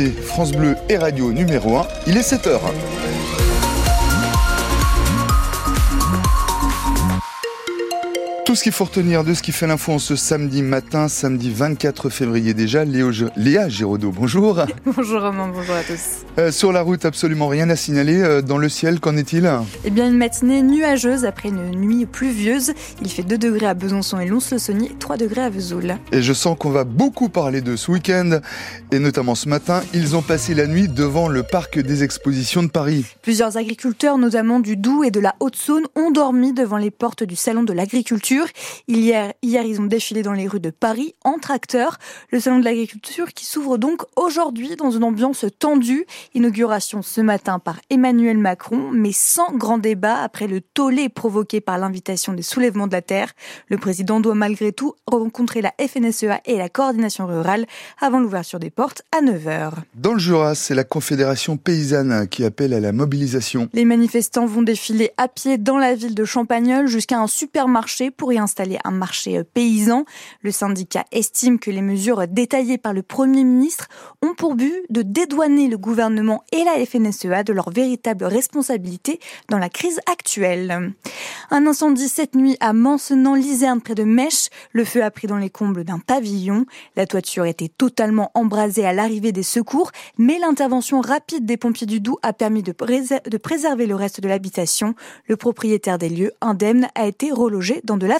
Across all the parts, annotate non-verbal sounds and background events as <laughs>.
France Bleu et Radio numéro 1. Il est 7h. Tout ce qu'il faut retenir de ce qui fait l'info en ce samedi matin, samedi 24 février déjà. Léa Giraudot, bonjour. <laughs> bonjour Romain, bonjour à tous. Euh, sur la route, absolument rien à signaler. Euh, dans le ciel, qu'en est-il? Eh bien, une matinée nuageuse après une nuit pluvieuse. Il fait 2 degrés à Besançon et Lons-le-Saunier, 3 degrés à Vesoul. Et je sens qu'on va beaucoup parler de ce week-end, et notamment ce matin. Ils ont passé la nuit devant le parc des expositions de Paris. Plusieurs agriculteurs, notamment du Doubs et de la Haute-Saône, ont dormi devant les portes du salon de l'agriculture. Hier, hier, ils ont défilé dans les rues de Paris en tracteur. Le salon de l'agriculture qui s'ouvre donc aujourd'hui dans une ambiance tendue. Inauguration ce matin par Emmanuel Macron, mais sans grand débat après le tollé provoqué par l'invitation des soulèvements de la terre. Le président doit malgré tout rencontrer la FNSEA et la coordination rurale avant l'ouverture des portes à 9h. Dans le Jura, c'est la Confédération paysanne qui appelle à la mobilisation. Les manifestants vont défiler à pied dans la ville de Champagnole jusqu'à un supermarché pour y installer un marché euh, paysan. Le syndicat estime que les mesures détaillées par le Premier ministre ont pour but de dédouaner le gouvernement et la FNSEA de leur véritable responsabilité dans la crise actuelle. Un incendie cette nuit à Mancenant-Liserne près de Mèche. Le feu a pris dans les combles d'un pavillon. La toiture était totalement embrasée à l'arrivée des secours, mais l'intervention rapide des pompiers du Doubs a permis de, préserver le reste de l'habitation. Le propriétaire des lieux, indemne, a été relogé dans de la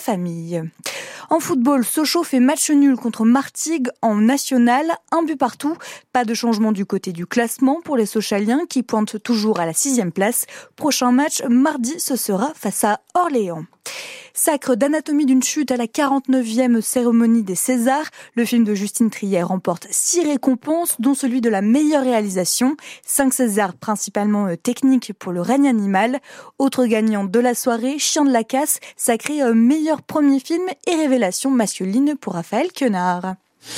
En football, Sochaux fait match nul contre Martigues en national, un but partout. Pas de changement du côté du classement pour les Sochaliens qui pointent toujours à la sixième place. Prochain match mardi, ce sera face à Orléans. Sacre d'anatomie d'une chute à la 49e cérémonie des Césars. Le film de Justine Trier remporte six récompenses, dont celui de la meilleure réalisation. Cinq Césars principalement euh, techniques pour le règne animal. Autre gagnant de la soirée, Chien de la casse, sacré euh, meilleur premier film et révélation masculine pour Raphaël Quenard.